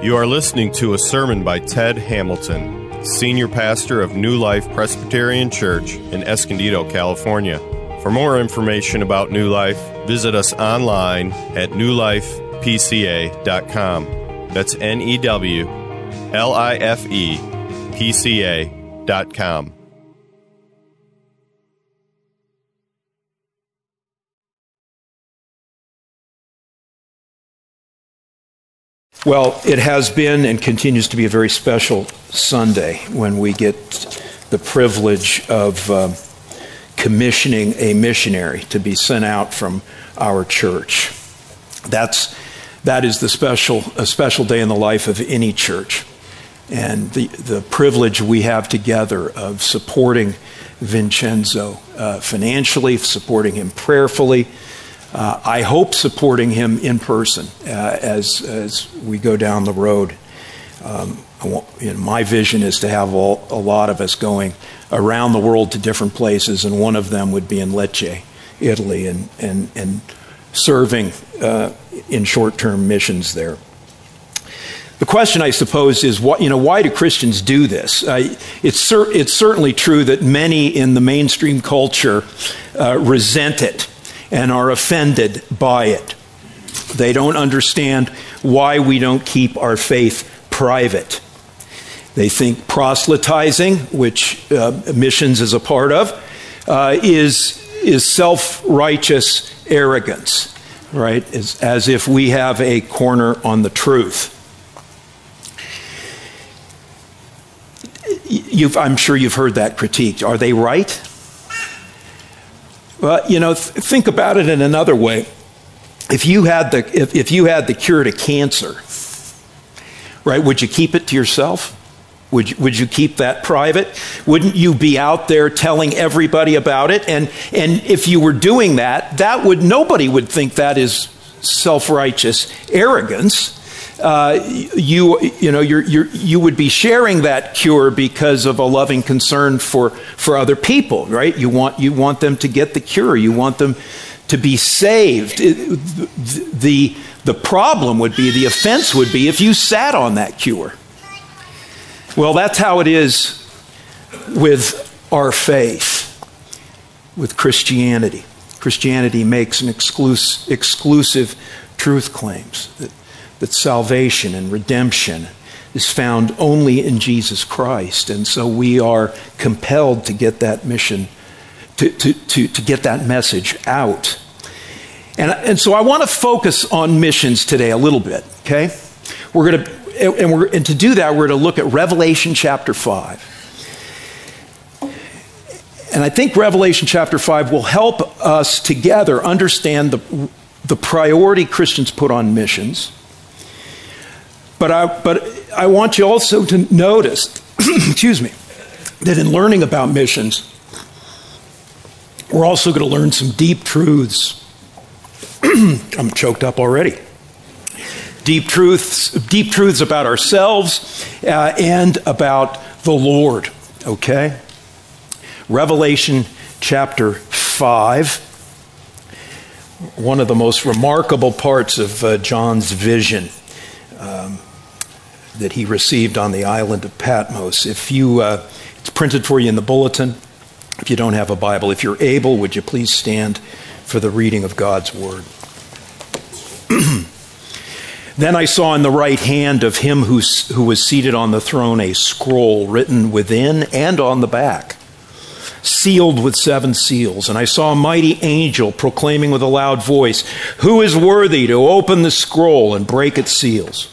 You are listening to a sermon by Ted Hamilton, Senior Pastor of New Life Presbyterian Church in Escondido, California. For more information about New Life, visit us online at newlifepca.com. That's N E W L I F E P C A.com. Well, it has been and continues to be a very special Sunday when we get the privilege of uh, commissioning a missionary to be sent out from our church. That's, that is the special, a special day in the life of any church. And the, the privilege we have together of supporting Vincenzo uh, financially, supporting him prayerfully, uh, I hope supporting him in person uh, as, as we go down the road. Um, want, you know, my vision is to have all, a lot of us going around the world to different places, and one of them would be in Lecce, Italy, and, and, and serving uh, in short term missions there. The question, I suppose, is what, you know, why do Christians do this? Uh, it's, cer- it's certainly true that many in the mainstream culture uh, resent it and are offended by it. They don't understand why we don't keep our faith private. They think proselytizing, which uh, missions is a part of, uh, is, is self righteous arrogance, right? As, as if we have a corner on the truth. You've, I'm sure you've heard that critiqued. Are they right? Well, you know, th- think about it in another way. If you had the if, if you had the cure to cancer, right? Would you keep it to yourself? Would you, would you keep that private? Wouldn't you be out there telling everybody about it? And and if you were doing that, that would nobody would think that is self-righteous arrogance. Uh, you you know you're, you're, you would be sharing that cure because of a loving concern for for other people, right? You want you want them to get the cure. You want them to be saved. the the problem would be the offense would be if you sat on that cure. Well, that's how it is with our faith, with Christianity. Christianity makes an exclusive, exclusive truth claims that that salvation and redemption is found only in Jesus Christ. And so we are compelled to get that mission, to, to, to, to get that message out. And, and so I want to focus on missions today a little bit, okay? We're going to, and, we're, and to do that, we're going to look at Revelation chapter 5. And I think Revelation chapter 5 will help us together understand the, the priority Christians put on missions but I, but I want you also to notice, excuse me, that in learning about missions, we're also going to learn some deep truths. I'm choked up already. Deep truths, deep truths about ourselves uh, and about the Lord. Okay? Revelation chapter 5. One of the most remarkable parts of uh, John's vision. Um, that he received on the island of Patmos. If you, uh, it's printed for you in the bulletin. If you don't have a Bible, if you're able, would you please stand for the reading of God's word? then I saw in the right hand of him who, who was seated on the throne a scroll written within and on the back, sealed with seven seals. And I saw a mighty angel proclaiming with a loud voice, Who is worthy to open the scroll and break its seals?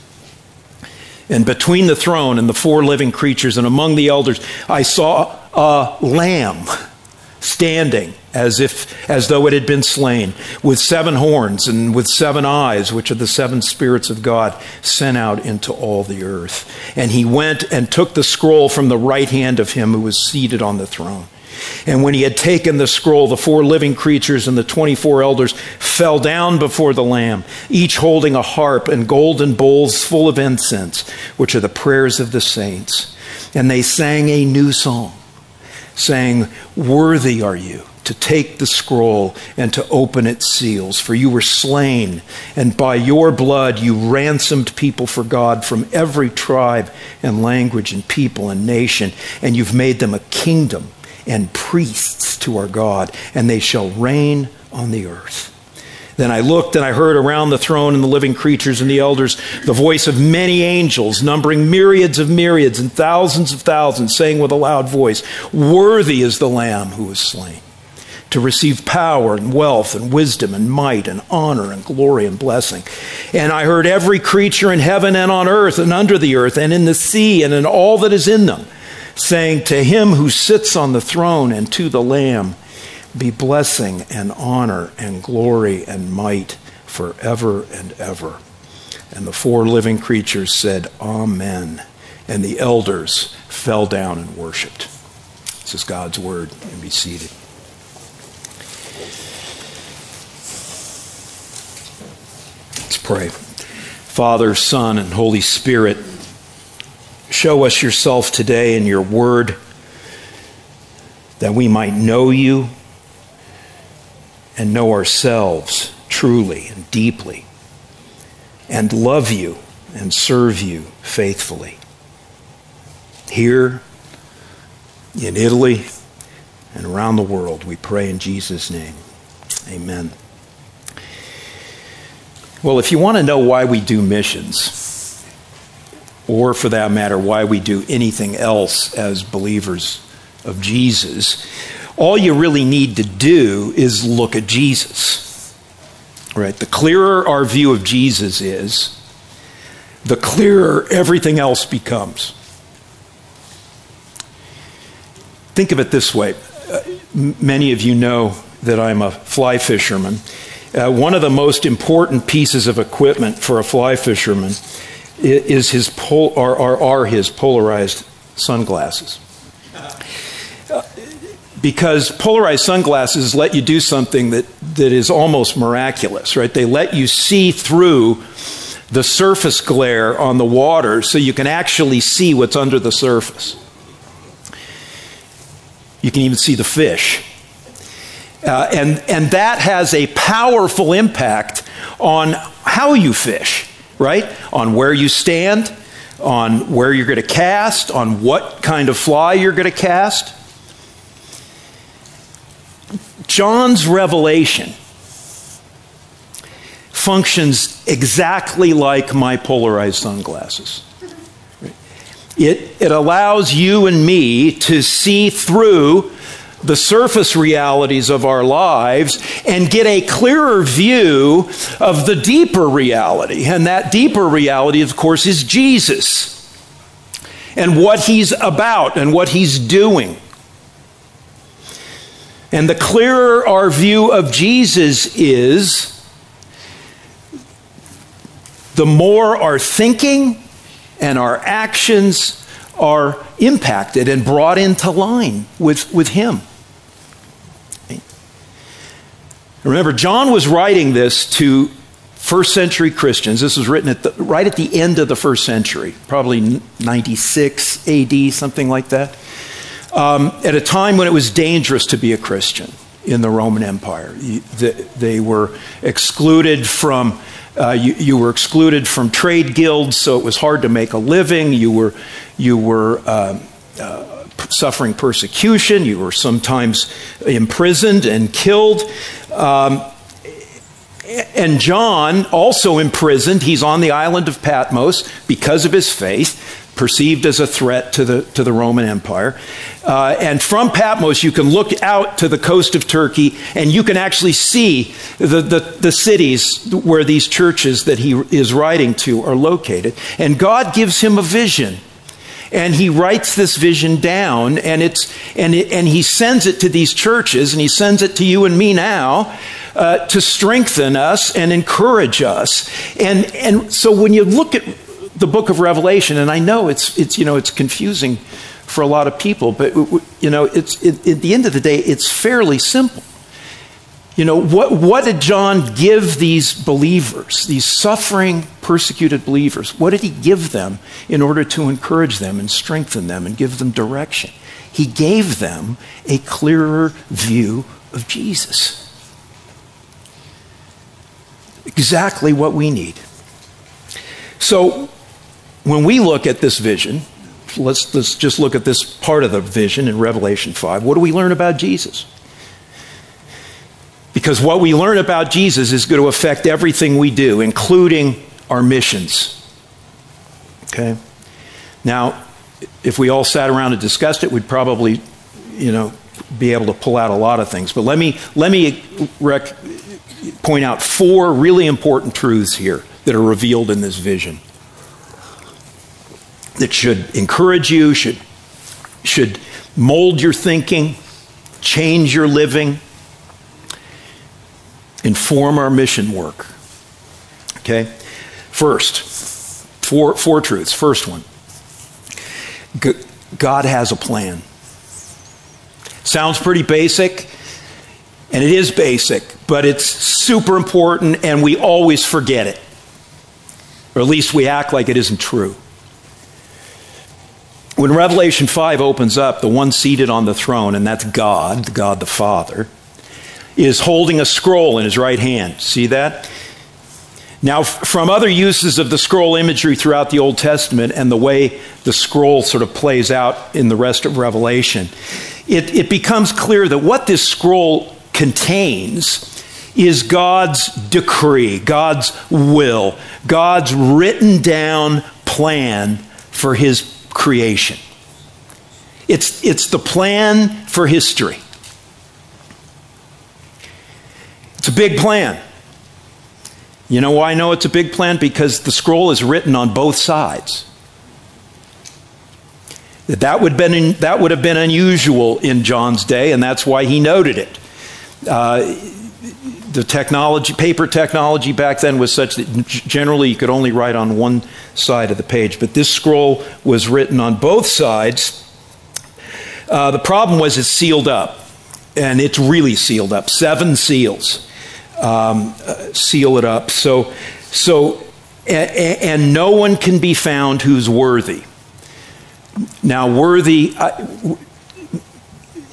And between the throne and the four living creatures and among the elders, I saw a lamb standing as if as though it had been slain with seven horns and with seven eyes which are the seven spirits of God sent out into all the earth. And he went and took the scroll from the right hand of him who was seated on the throne and when he had taken the scroll the four living creatures and the 24 elders fell down before the lamb each holding a harp and golden bowls full of incense which are the prayers of the saints. And they sang a new song saying, Worthy are you to take the scroll and to open its seals, for you were slain, and by your blood you ransomed people for God from every tribe and language and people and nation, and you've made them a kingdom and priests to our God, and they shall reign on the earth. Then I looked and I heard around the throne and the living creatures and the elders the voice of many angels, numbering myriads of myriads and thousands of thousands, saying with a loud voice, Worthy is the Lamb who was slain to receive power and wealth and wisdom and might and honor and glory and blessing. And I heard every creature in heaven and on earth and under the earth and in the sea and in all that is in them, saying, To him who sits on the throne and to the Lamb, be blessing and honor and glory and might forever and ever. And the four living creatures said, Amen. And the elders fell down and worshiped. This is God's word, and be seated. Let's pray. Father, Son, and Holy Spirit, show us yourself today in your word that we might know you and know ourselves truly and deeply, and love you and serve you faithfully. Here, in Italy, and around the world, we pray in Jesus' name. Amen. Well, if you want to know why we do missions, or for that matter, why we do anything else as believers of Jesus, all you really need to do is look at Jesus. Right? The clearer our view of Jesus is, the clearer everything else becomes. Think of it this way. Uh, many of you know that I'm a fly fisherman. Uh, one of the most important pieces of equipment for a fly fisherman is his pol- are, are, are his polarized sunglasses because polarized sunglasses let you do something that, that is almost miraculous, right? They let you see through the surface glare on the water so you can actually see what's under the surface. You can even see the fish. Uh, and, and that has a powerful impact on how you fish, right? On where you stand, on where you're going to cast, on what kind of fly you're going to cast. John's revelation functions exactly like my polarized sunglasses. It, it allows you and me to see through the surface realities of our lives and get a clearer view of the deeper reality. And that deeper reality, of course, is Jesus and what he's about and what he's doing. And the clearer our view of Jesus is, the more our thinking and our actions are impacted and brought into line with, with Him. Remember, John was writing this to first century Christians. This was written at the, right at the end of the first century, probably 96 AD, something like that um, at a time when it was dangerous to be a Christian in the Roman Empire. they were excluded from. Uh, you, you, were excluded from trade guilds, so it was hard to make a living. You were, you were uh, uh, suffering persecution. You were sometimes imprisoned and killed. Um, and John, also imprisoned, he's on the island of Patmos because of his faith perceived as a threat to the, to the Roman Empire. Uh, and from Patmos, you can look out to the coast of Turkey and you can actually see the, the, the cities where these churches that he is writing to are located. And God gives him a vision. And he writes this vision down and it's and it, and he sends it to these churches and he sends it to you and me now uh, to strengthen us and encourage us. And and so when you look at the book of revelation and i know it's it's you know it's confusing for a lot of people but you know it's it, at the end of the day it's fairly simple you know, what, what did John give these believers, these suffering, persecuted believers? What did he give them in order to encourage them and strengthen them and give them direction? He gave them a clearer view of Jesus. Exactly what we need. So, when we look at this vision, let's, let's just look at this part of the vision in Revelation 5. What do we learn about Jesus? Because what we learn about Jesus is going to affect everything we do, including our missions. Okay? Now, if we all sat around and discussed it, we'd probably, you know, be able to pull out a lot of things. But let me, let me rec- point out four really important truths here that are revealed in this vision that should encourage you, should, should mold your thinking, change your living, inform our mission work. Okay? First, four, four truths. First one God has a plan. Sounds pretty basic, and it is basic, but it's super important, and we always forget it. Or at least we act like it isn't true. When Revelation 5 opens up, the one seated on the throne, and that's God, God the Father, is holding a scroll in his right hand. See that? Now, from other uses of the scroll imagery throughout the Old Testament and the way the scroll sort of plays out in the rest of Revelation, it, it becomes clear that what this scroll contains is God's decree, God's will, God's written down plan for his creation. It's, it's the plan for history. It's a big plan. You know why I know it's a big plan? Because the scroll is written on both sides. That would, been, that would have been unusual in John's day, and that's why he noted it. Uh, the technology, paper technology back then was such that generally you could only write on one side of the page, but this scroll was written on both sides. Uh, the problem was it's sealed up, and it's really sealed up seven seals um, seal it up. So, so and, no one can be found who's worthy. Now, worthy uh,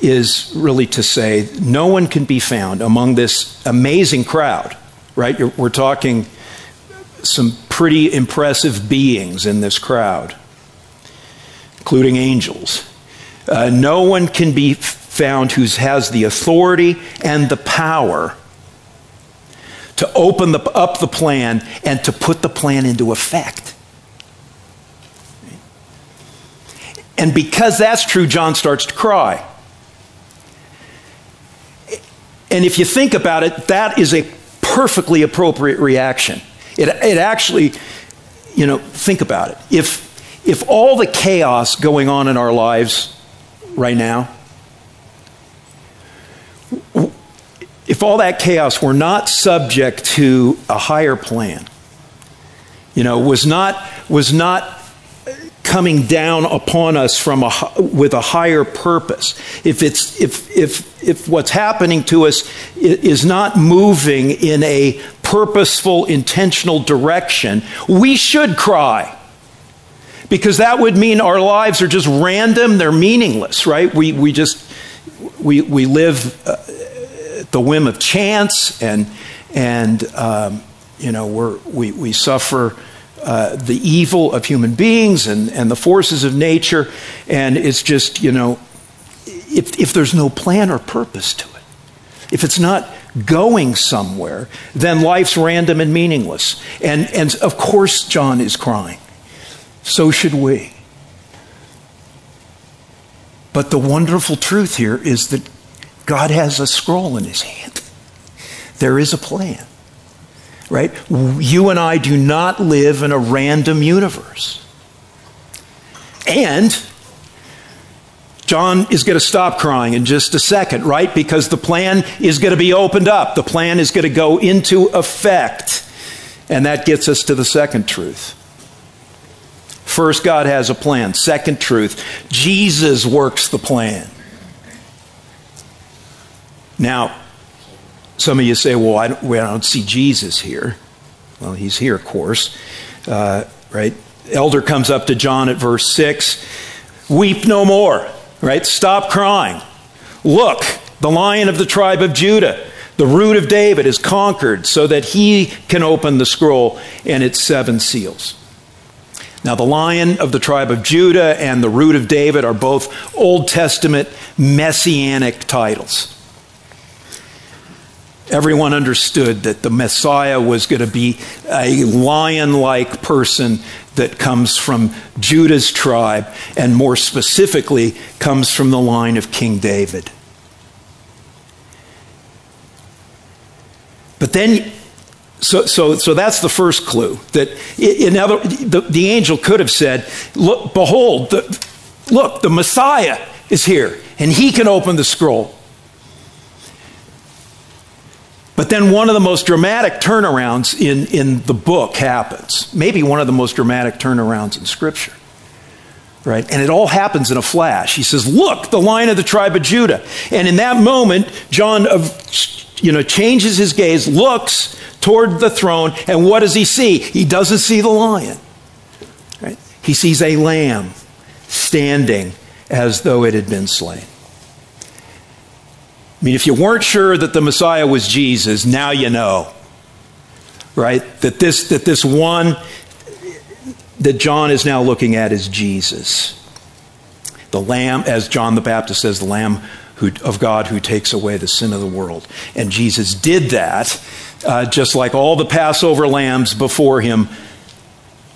is really to say no one can be found among this amazing crowd, right? We're talking some pretty impressive beings in this crowd, including angels. Uh, no one can be found who has the authority and the power to open the, up the plan and to put the plan into effect. And because that's true, John starts to cry. And if you think about it, that is a perfectly appropriate reaction. It, it actually, you know, think about it. If, if all the chaos going on in our lives right now, if all that chaos were not subject to a higher plan, you know, was not, was not coming down upon us from a, with a higher purpose, if, it's, if, if, if what's happening to us is not moving in a purposeful, intentional direction, we should cry. Because that would mean our lives are just random, they're meaningless, right? We, we just, we, we live. Uh, The whim of chance, and and um, you know we're, we we suffer. Uh, the evil of human beings and, and the forces of nature, and it's just, you know, if, if there's no plan or purpose to it, if it's not going somewhere, then life's random and meaningless. And, and of course, John is crying. So should we. But the wonderful truth here is that God has a scroll in his hand. There is a plan. Right? You and I do not live in a random universe. And John is going to stop crying in just a second, right? Because the plan is going to be opened up. The plan is going to go into effect. And that gets us to the second truth. First, God has a plan. Second truth, Jesus works the plan. Now, some of you say, well, I don't, well, I don't see Jesus here. Well, he's here, of course. Uh, right? Elder comes up to John at verse 6 Weep no more, right? Stop crying. Look, the lion of the tribe of Judah, the root of David, is conquered so that he can open the scroll and its seven seals. Now, the lion of the tribe of Judah and the root of David are both Old Testament messianic titles. Everyone understood that the Messiah was going to be a lion like person that comes from Judah's tribe, and more specifically, comes from the line of King David. But then, so, so, so that's the first clue. That in other, the, the angel could have said, "Look, behold, the, look, the Messiah is here, and he can open the scroll." But then one of the most dramatic turnarounds in, in the book happens. Maybe one of the most dramatic turnarounds in Scripture. Right? And it all happens in a flash. He says, Look, the line of the tribe of Judah. And in that moment, John of, you know, changes his gaze, looks toward the throne, and what does he see? He doesn't see the lion. Right? He sees a lamb standing as though it had been slain. I mean, if you weren't sure that the Messiah was Jesus, now you know. Right? That this, that this one that John is now looking at is Jesus. The Lamb, as John the Baptist says, the Lamb who, of God who takes away the sin of the world. And Jesus did that, uh, just like all the Passover lambs before him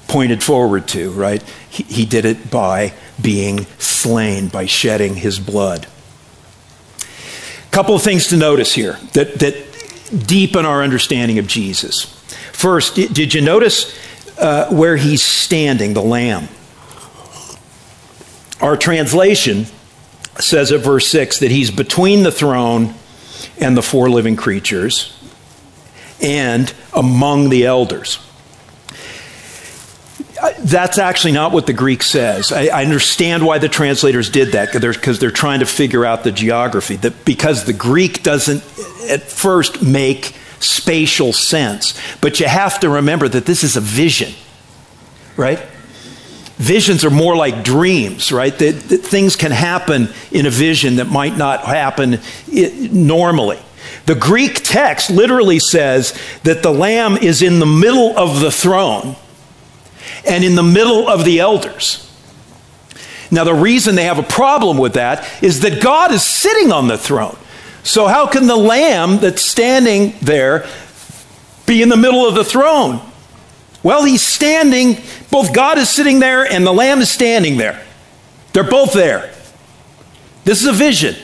pointed forward to, right? He, he did it by being slain, by shedding his blood couple of things to notice here that, that deepen our understanding of Jesus. First, did you notice uh, where he's standing, the Lamb? Our translation says at verse 6 that he's between the throne and the four living creatures and among the elders that's actually not what the Greek says. I, I understand why the translators did that because they're, they're trying to figure out the geography. That because the Greek doesn't at first make spatial sense, but you have to remember that this is a vision, right? Visions are more like dreams, right? That, that things can happen in a vision that might not happen normally. The Greek text literally says that the lamb is in the middle of the throne and in the middle of the elders. Now, the reason they have a problem with that is that God is sitting on the throne. So, how can the lamb that's standing there be in the middle of the throne? Well, he's standing, both God is sitting there and the lamb is standing there. They're both there. This is a vision.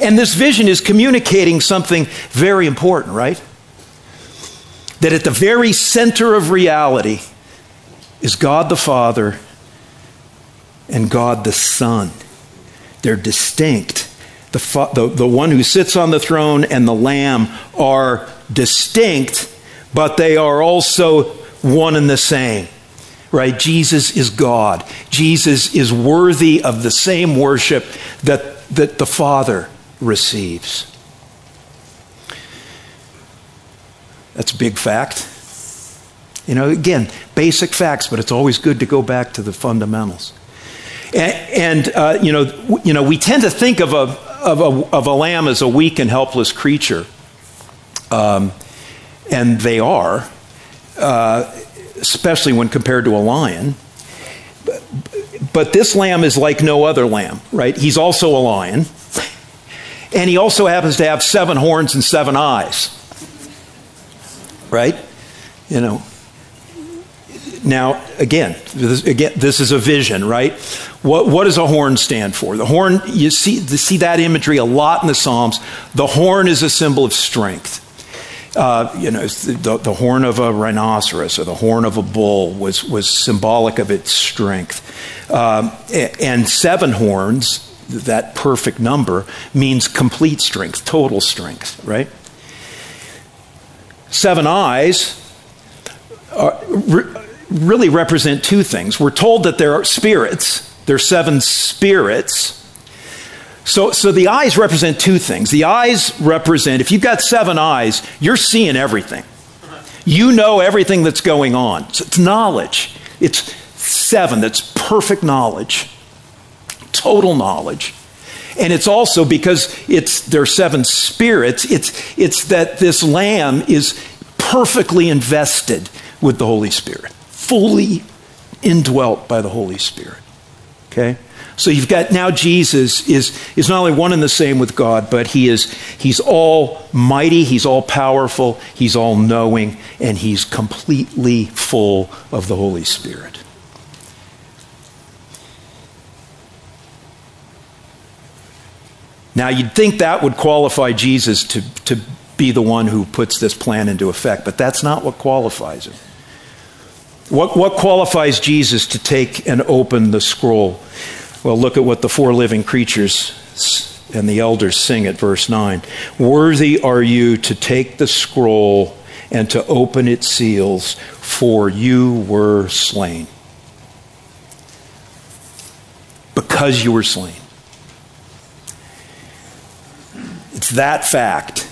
And this vision is communicating something very important, right? That at the very center of reality is God the Father and God the Son. They're distinct. The, the, the one who sits on the throne and the Lamb are distinct, but they are also one and the same. Right? Jesus is God. Jesus is worthy of the same worship that, that the Father receives. That's a big fact. You know, again, basic facts, but it's always good to go back to the fundamentals. And, and uh, you, know, you know, we tend to think of a, of a, of a lamb as a weak and helpless creature. Um, and they are, uh, especially when compared to a lion. But this lamb is like no other lamb, right? He's also a lion. And he also happens to have seven horns and seven eyes right? You know. Now, again, this, again, this is a vision, right? What, what does a horn stand for? The horn, you see, you see that imagery a lot in the Psalms. The horn is a symbol of strength. Uh, you know, the, the, horn of a rhinoceros or the horn of a bull was, was symbolic of its strength. Um, and seven horns, that perfect number, means complete strength, total strength, right? Seven eyes are, re- really represent two things. We're told that there are spirits, there are seven spirits so, so the eyes represent two things. The eyes represent, if you've got seven eyes, you're seeing everything. You know everything that's going on. So it's knowledge. It's seven, that's perfect knowledge, total knowledge. And it's also because it's there are seven spirits, it's, it's that this lamb is perfectly invested with the Holy Spirit, fully indwelt by the Holy Spirit. Okay? So you've got now Jesus is, is not only one and the same with God, but he is he's all mighty, he's all powerful, he's all knowing, and he's completely full of the Holy Spirit. Now you'd think that would qualify Jesus to, to be the one who puts this plan into effect, but that's not what qualifies him. What, what qualifies Jesus to take and open the scroll? Well, look at what the four living creatures and the elders sing at verse 9. Worthy are you to take the scroll and to open its seals, for you were slain. Because you were slain. That fact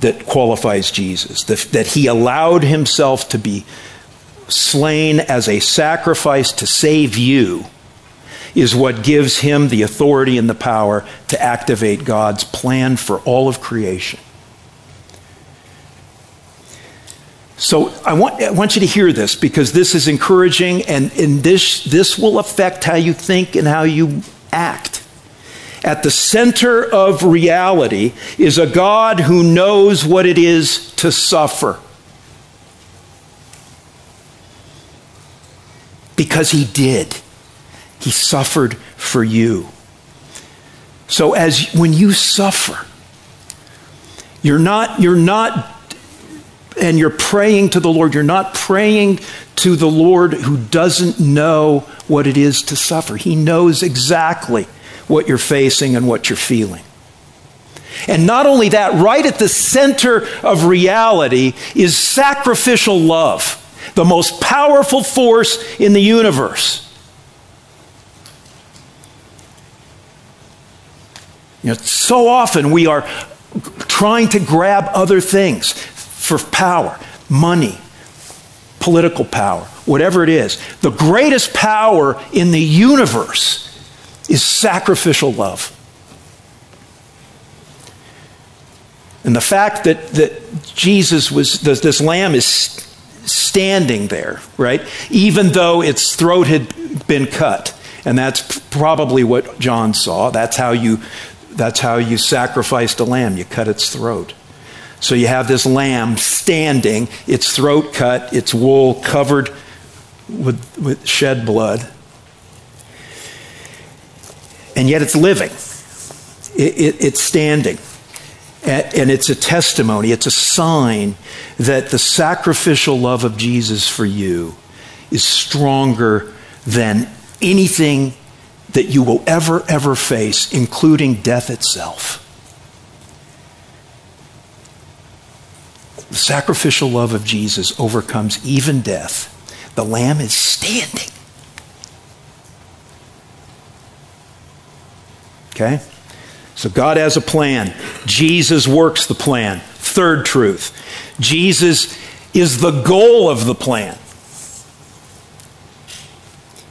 that qualifies Jesus, that he allowed himself to be slain as a sacrifice to save you is what gives him the authority and the power to activate God's plan for all of creation. So I want, I want you to hear this because this is encouraging and, and this, this will affect how you think and how you act. At the center of reality is a God who knows what it is to suffer. because he did. He suffered for you. So as when you suffer, you're not you're not and you're praying to the Lord, you're not praying to the Lord who doesn't know what it is to suffer. He knows exactly what you're facing and what you're feeling. And not only that, right at the center of reality is sacrificial love the most powerful force in the universe. You know, so often we are trying to grab other things for power, money, political power, whatever it is. The greatest power in the universe is sacrificial love. And the fact that, that Jesus was, this lamb is standing there, right? Even though its throat had been cut. And that's probably what John saw. That's how you that's how you sacrificed a lamb. You cut its throat. So you have this lamb standing, its throat cut, its wool covered with, with shed blood. And yet it's living. It, it, it's standing. And it's a testimony, it's a sign that the sacrificial love of Jesus for you is stronger than anything that you will ever, ever face, including death itself. The sacrificial love of Jesus overcomes even death. The Lamb is standing. Okay? So God has a plan. Jesus works the plan. Third truth Jesus is the goal of the plan.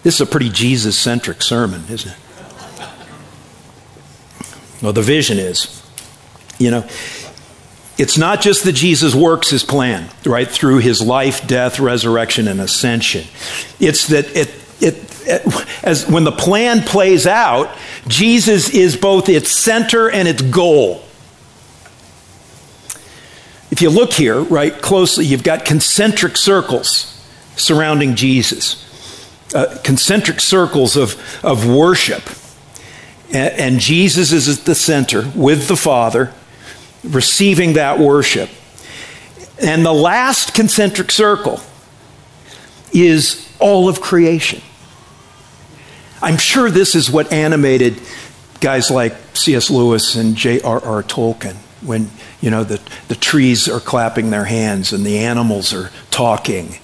This is a pretty Jesus centric sermon, isn't it? Well, the vision is, you know, it's not just that Jesus works his plan, right, through his life, death, resurrection, and ascension. It's that it, it as when the plan plays out, Jesus is both its center and its goal. If you look here, right, closely, you've got concentric circles surrounding Jesus, uh, concentric circles of, of worship. And, and Jesus is at the center with the Father receiving that worship. And the last concentric circle is all of creation. I'm sure this is what animated guys like C.S. Lewis and J.R.R. Tolkien when you know the, the trees are clapping their hands and the animals are talking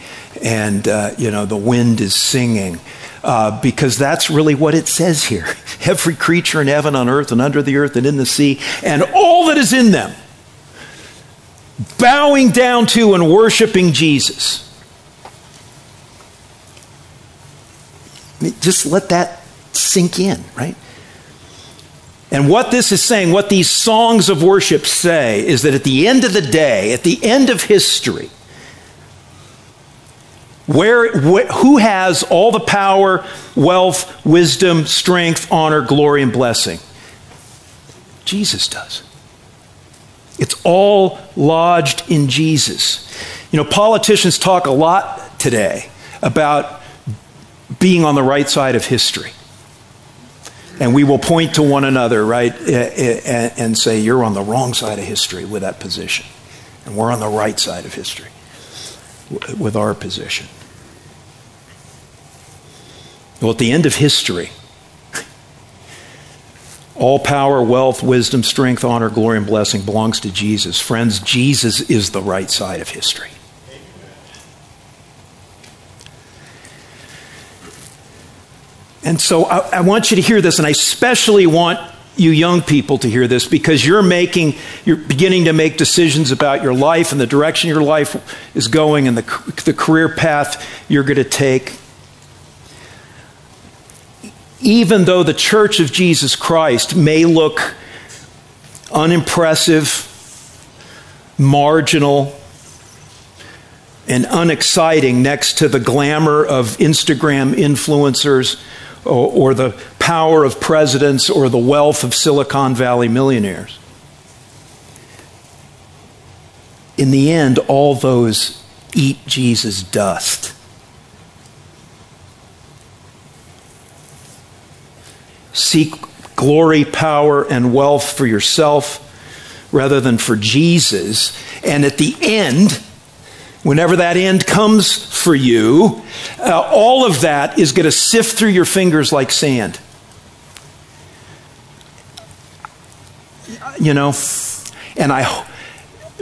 and uh, you know the wind is singing uh, because that's really what it says here every creature in heaven on earth and under the earth and in the sea and all that is in them bowing down to and worshiping jesus just let that sink in right and what this is saying, what these songs of worship say, is that at the end of the day, at the end of history, where, wh- who has all the power, wealth, wisdom, strength, honor, glory, and blessing? Jesus does. It's all lodged in Jesus. You know, politicians talk a lot today about being on the right side of history and we will point to one another, right, and say, You're on the wrong side of history with that position. And we're on the right side of history with our position. Well, at the end of history, all power, wealth, wisdom, strength, honor, glory, and blessing belongs to Jesus. Friends, Jesus is the right side of history. And so I, I, want you to hear this, and I especially want you young people to hear this because you're making, you're beginning to make decisions about your life and the direction your life is going and the, the career path you're going to take. Even though the church of Jesus Christ may look unimpressive, marginal, and unexciting next to the glamour of Instagram influencers or, or the power of presidents or the wealth of Silicon Valley millionaires. In the end, all those eat Jesus' dust. Seek glory, power, and wealth for yourself rather than for Jesus. And at the end, Whenever that end comes for you, uh, all of that is going to sift through your fingers like sand. You know, and I,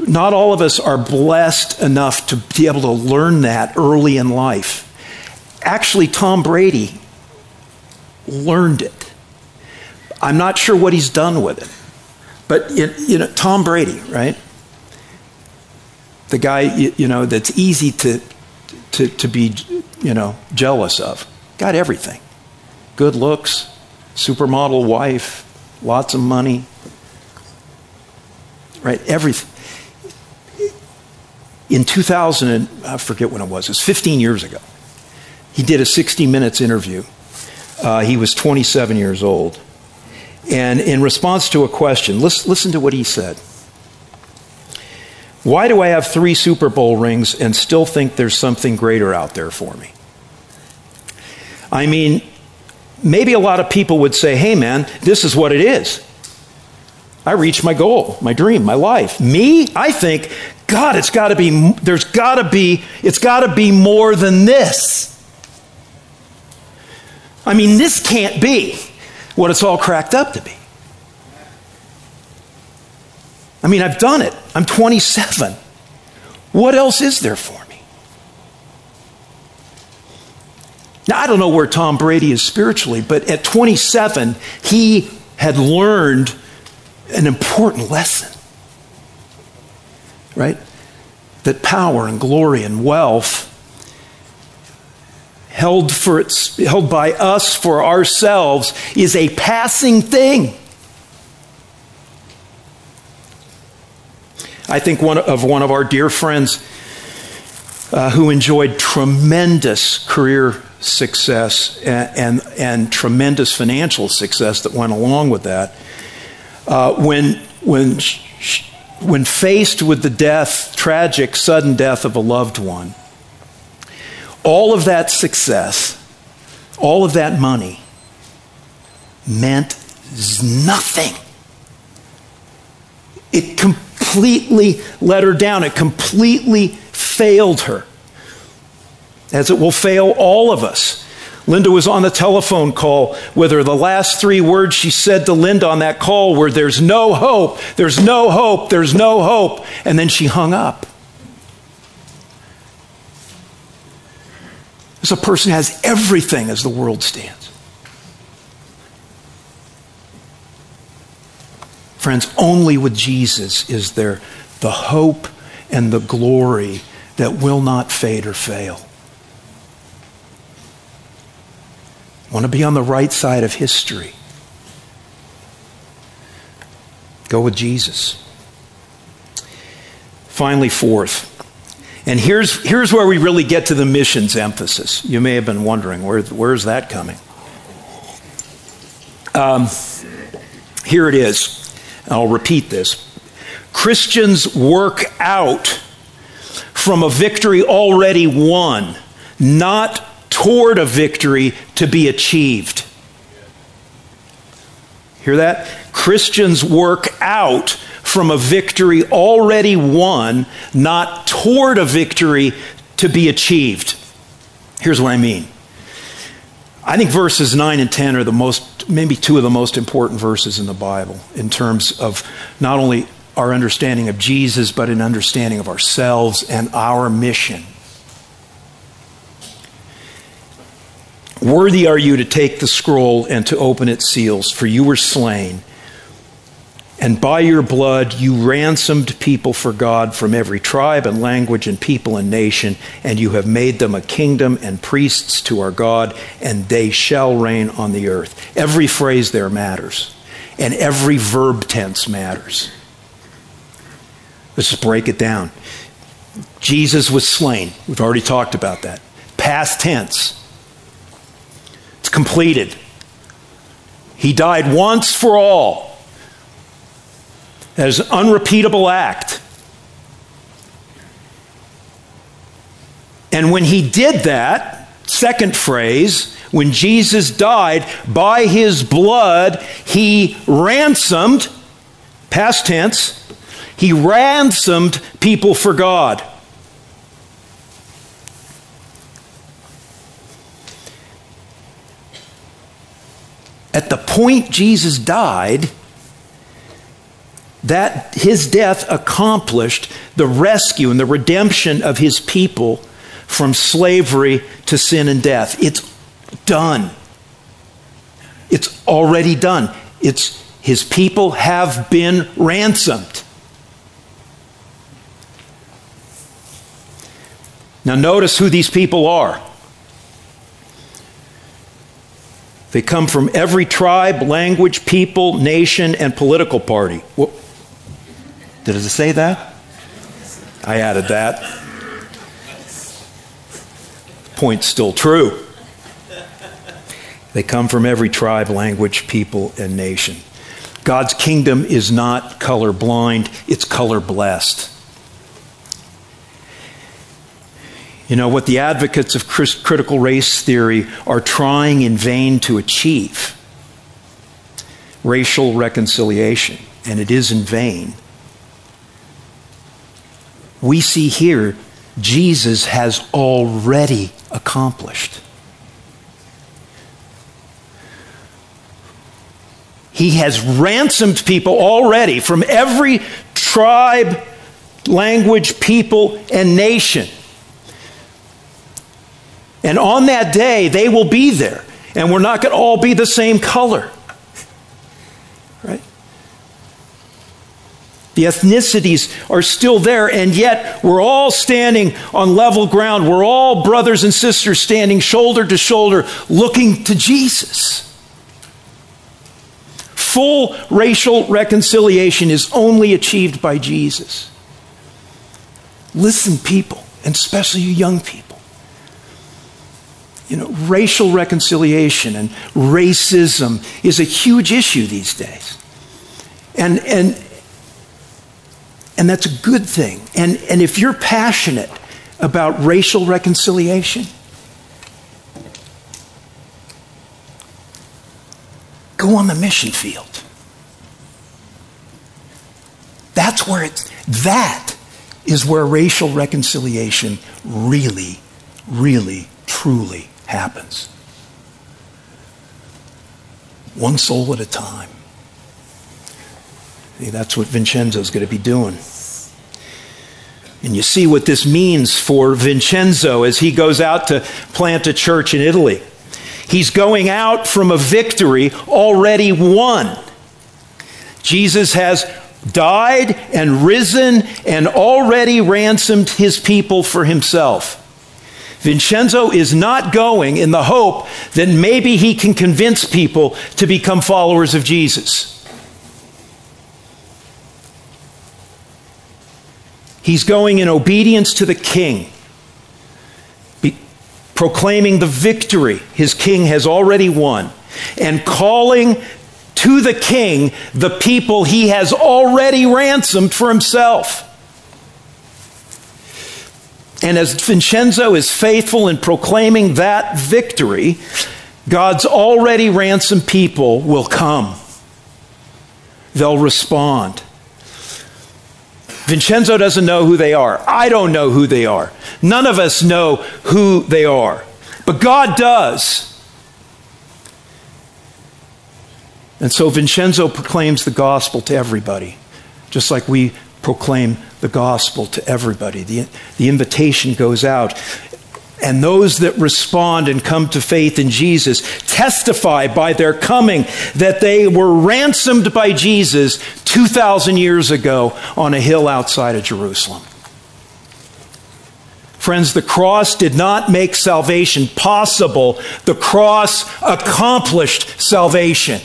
not all of us are blessed enough to be able to learn that early in life. Actually, Tom Brady learned it. I'm not sure what he's done with it, but you know, Tom Brady, right? The guy you know that's easy to to, to be you know jealous of. Got everything. Good looks supermodel wife lots of money. Right? Everything in 2000 i forget when it was it was 15 years ago he did a 60 minutes interview. Uh, he was 27 years old. And in response to a question listen, listen to what he said why do I have three Super Bowl rings and still think there's something greater out there for me? I mean, maybe a lot of people would say, hey man, this is what it is. I reached my goal, my dream, my life. Me, I think, God, it's got to be, there's got to be, it's got to be more than this. I mean, this can't be what it's all cracked up to be. I mean, I've done it. I'm 27. What else is there for me? Now, I don't know where Tom Brady is spiritually, but at 27, he had learned an important lesson. Right? That power and glory and wealth held for its, held by us for ourselves is a passing thing. I think one of one of our dear friends uh, who enjoyed tremendous career success and, and, and, tremendous financial success that went along with that. Uh, when, when, when faced with the death, tragic, sudden death of a loved one, all of that success, all of that money meant nothing. It completely completely let her down. It completely failed her, as it will fail all of us. Linda was on the telephone call with her. The last three words she said to Linda on that call were, There's no hope, there's no hope, there's no hope. And then she hung up. This a person has everything as the world stands. Friends, only with Jesus is there the hope and the glory that will not fade or fail. Want to be on the right side of history? Go with Jesus. Finally, fourth, and here's, here's where we really get to the missions emphasis. You may have been wondering, where, where's that coming? Um, here it is. I'll repeat this. Christians work out from a victory already won, not toward a victory to be achieved. Hear that? Christians work out from a victory already won, not toward a victory to be achieved. Here's what I mean. I think verses 9 and 10 are the most, maybe two of the most important verses in the Bible in terms of not only our understanding of Jesus, but an understanding of ourselves and our mission. Worthy are you to take the scroll and to open its seals, for you were slain. And by your blood you ransomed people for God from every tribe and language and people and nation, and you have made them a kingdom and priests to our God, and they shall reign on the earth. Every phrase there matters, and every verb tense matters. Let's just break it down. Jesus was slain. We've already talked about that. Past tense. It's completed. He died once for all. That is an unrepeatable act. And when he did that, second phrase, when Jesus died, by his blood, he ransomed, past tense, he ransomed people for God. At the point Jesus died, that his death accomplished the rescue and the redemption of his people from slavery to sin and death. It's done. It's already done. It's his people have been ransomed. Now, notice who these people are. They come from every tribe, language, people, nation, and political party. Well, did it say that? I added that. Point still true. They come from every tribe, language, people, and nation. God's kingdom is not color blind, it's color blessed. You know, what the advocates of critical race theory are trying in vain to achieve racial reconciliation, and it is in vain. We see here Jesus has already accomplished. He has ransomed people already from every tribe, language, people, and nation. And on that day, they will be there. And we're not going to all be the same color. Right? The ethnicities are still there, and yet we're all standing on level ground. We're all brothers and sisters standing shoulder to shoulder looking to Jesus. Full racial reconciliation is only achieved by Jesus. Listen, people, and especially you young people you know, racial reconciliation and racism is a huge issue these days. And, and, and that's a good thing. And, and if you're passionate about racial reconciliation, go on the mission field. That's where it's, That is where racial reconciliation really, really, truly happens. One soul at a time. That's what Vincenzo's going to be doing. And you see what this means for Vincenzo as he goes out to plant a church in Italy. He's going out from a victory already won. Jesus has died and risen and already ransomed his people for himself. Vincenzo is not going in the hope that maybe he can convince people to become followers of Jesus. He's going in obedience to the king, be, proclaiming the victory his king has already won, and calling to the king the people he has already ransomed for himself. And as Vincenzo is faithful in proclaiming that victory, God's already ransomed people will come. They'll respond. Vincenzo doesn't know who they are. I don't know who they are. None of us know who they are. But God does. And so Vincenzo proclaims the gospel to everybody, just like we proclaim the gospel to everybody. The, the invitation goes out. And those that respond and come to faith in Jesus testify by their coming that they were ransomed by Jesus 2,000 years ago on a hill outside of Jerusalem. Friends, the cross did not make salvation possible, the cross accomplished salvation.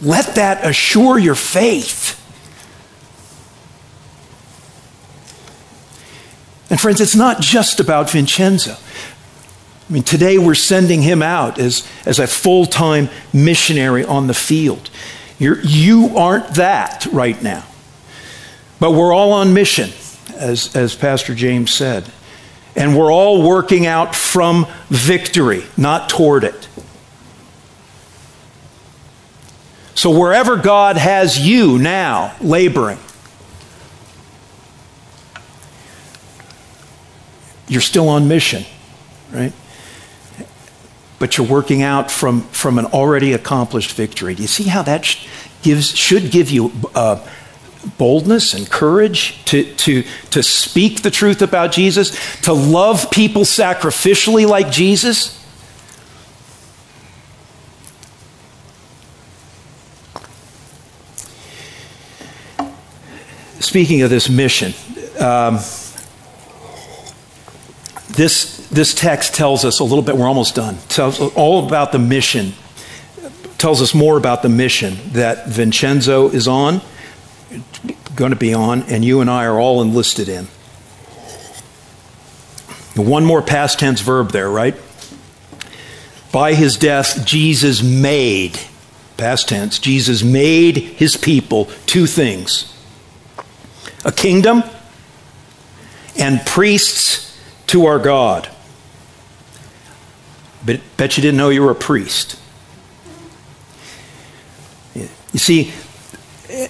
Let that assure your faith. And friends, it's not just about Vincenzo. I mean, today we're sending him out as, as a full time missionary on the field. You're, you aren't that right now. But we're all on mission, as, as Pastor James said. And we're all working out from victory, not toward it. So, wherever God has you now laboring, you're still on mission, right? But you're working out from, from an already accomplished victory. Do you see how that sh- gives, should give you uh, boldness and courage to, to, to speak the truth about Jesus, to love people sacrificially like Jesus? Speaking of this mission, um, this, this text tells us a little bit, we're almost done, tells all about the mission, tells us more about the mission that Vincenzo is on, going to be on, and you and I are all enlisted in. One more past tense verb there, right? By his death, Jesus made, past tense, Jesus made his people two things a kingdom and priests to our God. But bet you didn't know you were a priest. You see,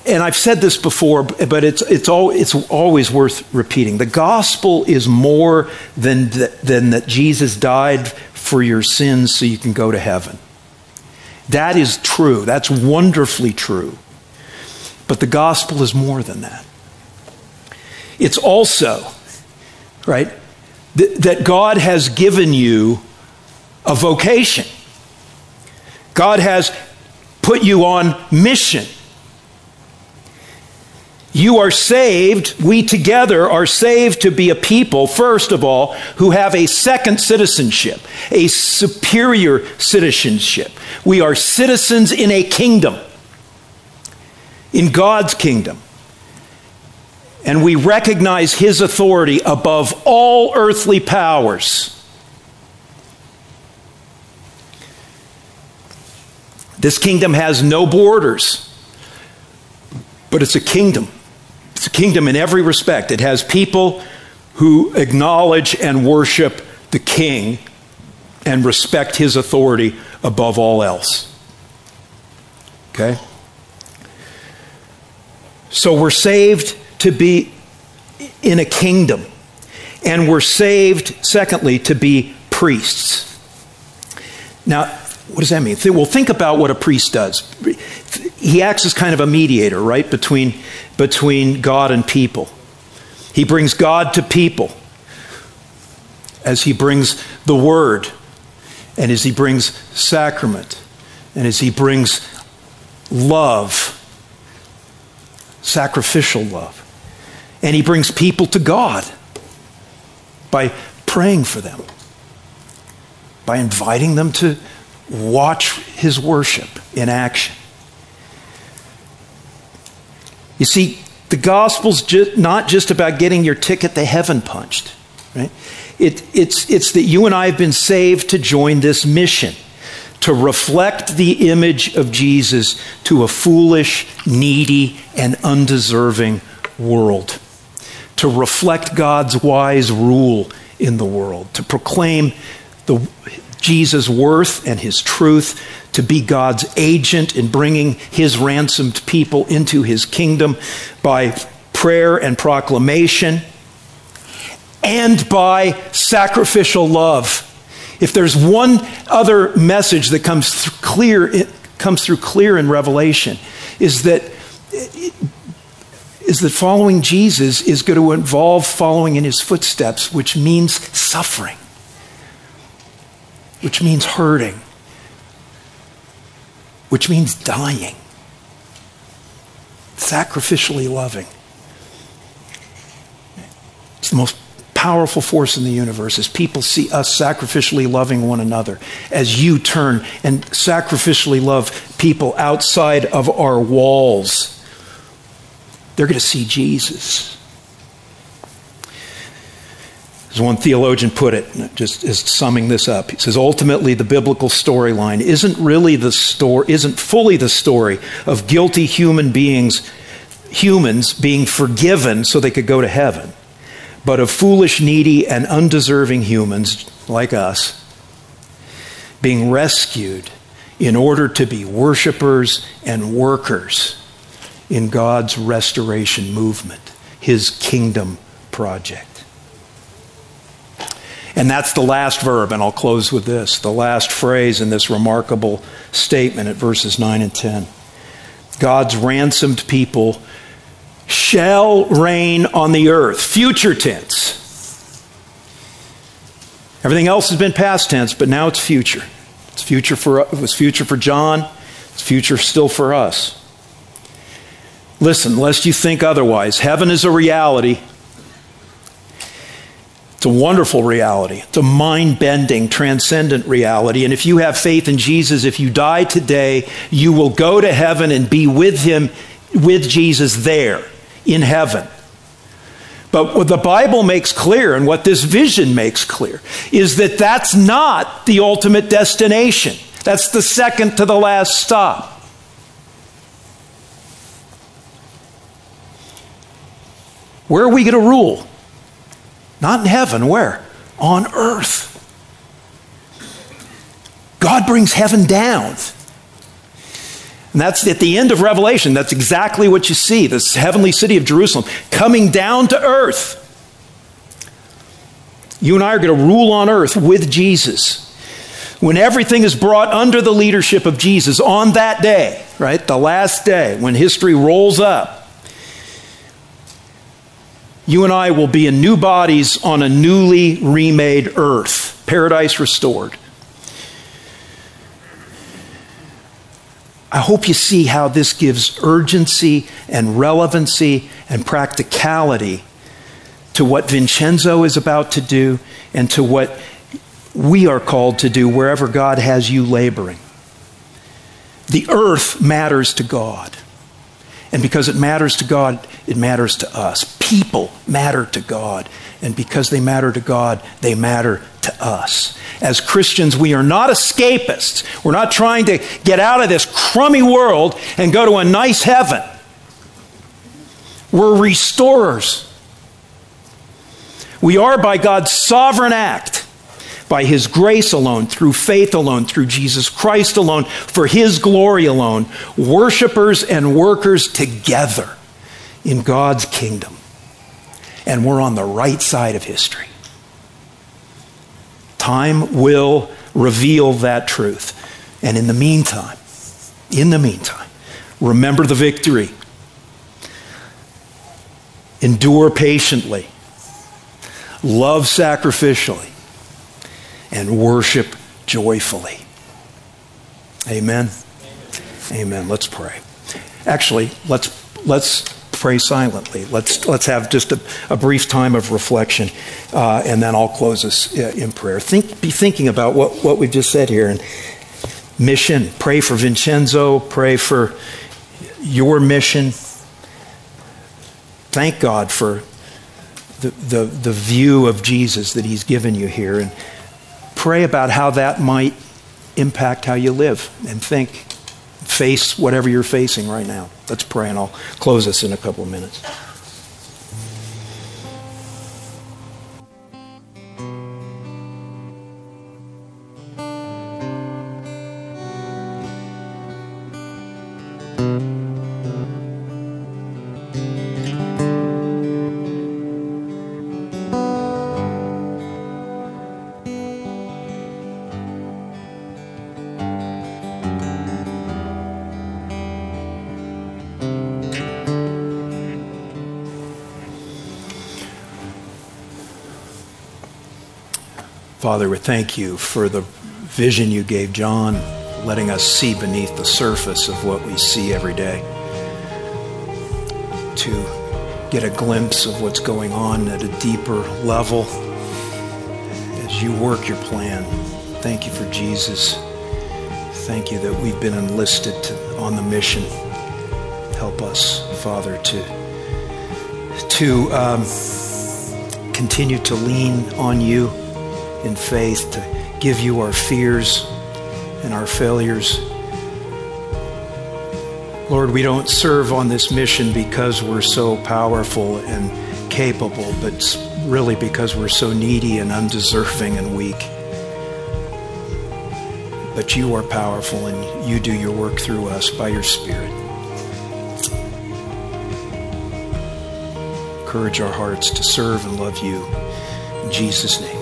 and I've said this before, but it's, it's, all, it's always worth repeating. The gospel is more than, than that Jesus died for your sins so you can go to heaven. That is true. That's wonderfully true. But the gospel is more than that. It's also, right, th- that God has given you a vocation. God has put you on mission. You are saved, we together are saved to be a people, first of all, who have a second citizenship, a superior citizenship. We are citizens in a kingdom, in God's kingdom and we recognize his authority above all earthly powers. This kingdom has no borders, but it's a kingdom. It's a kingdom in every respect. It has people who acknowledge and worship the king and respect his authority above all else. Okay? So we're saved to be in a kingdom. And we're saved, secondly, to be priests. Now, what does that mean? Well, think about what a priest does. He acts as kind of a mediator, right, between, between God and people. He brings God to people as he brings the word, and as he brings sacrament, and as he brings love, sacrificial love. And he brings people to God by praying for them, by inviting them to watch his worship in action. You see, the gospel's ju- not just about getting your ticket to heaven punched, right? It, it's, it's that you and I have been saved to join this mission to reflect the image of Jesus to a foolish, needy, and undeserving world, to reflect God's wise rule in the world, to proclaim the, Jesus' worth and his truth, to be God's agent in bringing his ransomed people into his kingdom by prayer and proclamation and by sacrificial love. If there's one other message that comes clear, comes through clear in Revelation, is that is that following Jesus is going to involve following in his footsteps, which means suffering, which means hurting, which means dying, sacrificially loving. It's the most powerful force in the universe as people see us sacrificially loving one another, as you turn and sacrificially love people outside of our walls, they're going to see Jesus. As one theologian put it, just summing this up, he says ultimately the biblical storyline isn't really the story, isn't fully the story of guilty human beings, humans being forgiven so they could go to heaven but of foolish, needy, and undeserving humans like us being rescued in order to be worshipers and workers in God's restoration movement, His kingdom project. And that's the last verb, and I'll close with this the last phrase in this remarkable statement at verses 9 and 10. God's ransomed people shall reign on the earth. Future tense. Everything else has been past tense, but now it's future. It's future for it was future for John. It's future still for us. Listen, lest you think otherwise. Heaven is a reality. It's a wonderful reality. It's a mind bending, transcendent reality. And if you have faith in Jesus, if you die today, you will go to heaven and be with him, with Jesus there in heaven. But what the Bible makes clear and what this vision makes clear is that that's not the ultimate destination. That's the second to the last stop. Where are we going to rule? Not in heaven, where? On earth. God brings heaven down. And that's at the end of Revelation. That's exactly what you see this heavenly city of Jerusalem coming down to earth. You and I are going to rule on earth with Jesus. When everything is brought under the leadership of Jesus on that day, right? The last day, when history rolls up, you and I will be in new bodies on a newly remade earth, paradise restored. I hope you see how this gives urgency and relevancy and practicality to what Vincenzo is about to do and to what we are called to do wherever God has you laboring. The earth matters to God. And because it matters to God, it matters to us. People matter to God. And because they matter to God, they matter to us. As Christians, we are not escapists. We're not trying to get out of this crummy world and go to a nice heaven. We're restorers. We are, by God's sovereign act, by His grace alone, through faith alone, through Jesus Christ alone, for His glory alone, worshipers and workers together in God's kingdom. And we're on the right side of history. Time will reveal that truth. And in the meantime, in the meantime, remember the victory. Endure patiently. Love sacrificially. And worship joyfully. Amen. Amen. Let's pray. Actually, let's let's pray silently. Let's let's have just a, a brief time of reflection, uh, and then I'll close us uh, in prayer. Think, be thinking about what what we've just said here and mission. Pray for Vincenzo. Pray for your mission. Thank God for the, the, the view of Jesus that He's given you here, and pray about how that might impact how you live and think, face whatever you're facing right now. Let's pray, and I'll close this in a couple of minutes. Father, we thank you for the vision you gave John, letting us see beneath the surface of what we see every day. To get a glimpse of what's going on at a deeper level as you work your plan. Thank you for Jesus. Thank you that we've been enlisted to, on the mission. Help us, Father, to to um, continue to lean on you in faith to give you our fears and our failures. Lord, we don't serve on this mission because we're so powerful and capable, but really because we're so needy and undeserving and weak. But you are powerful and you do your work through us by your Spirit. Encourage our hearts to serve and love you. In Jesus' name.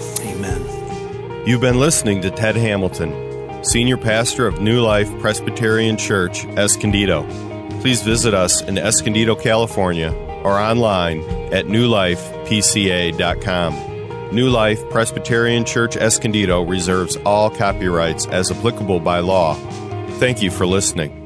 You've been listening to Ted Hamilton, Senior Pastor of New Life Presbyterian Church, Escondido. Please visit us in Escondido, California, or online at newlifepca.com. New Life Presbyterian Church Escondido reserves all copyrights as applicable by law. Thank you for listening.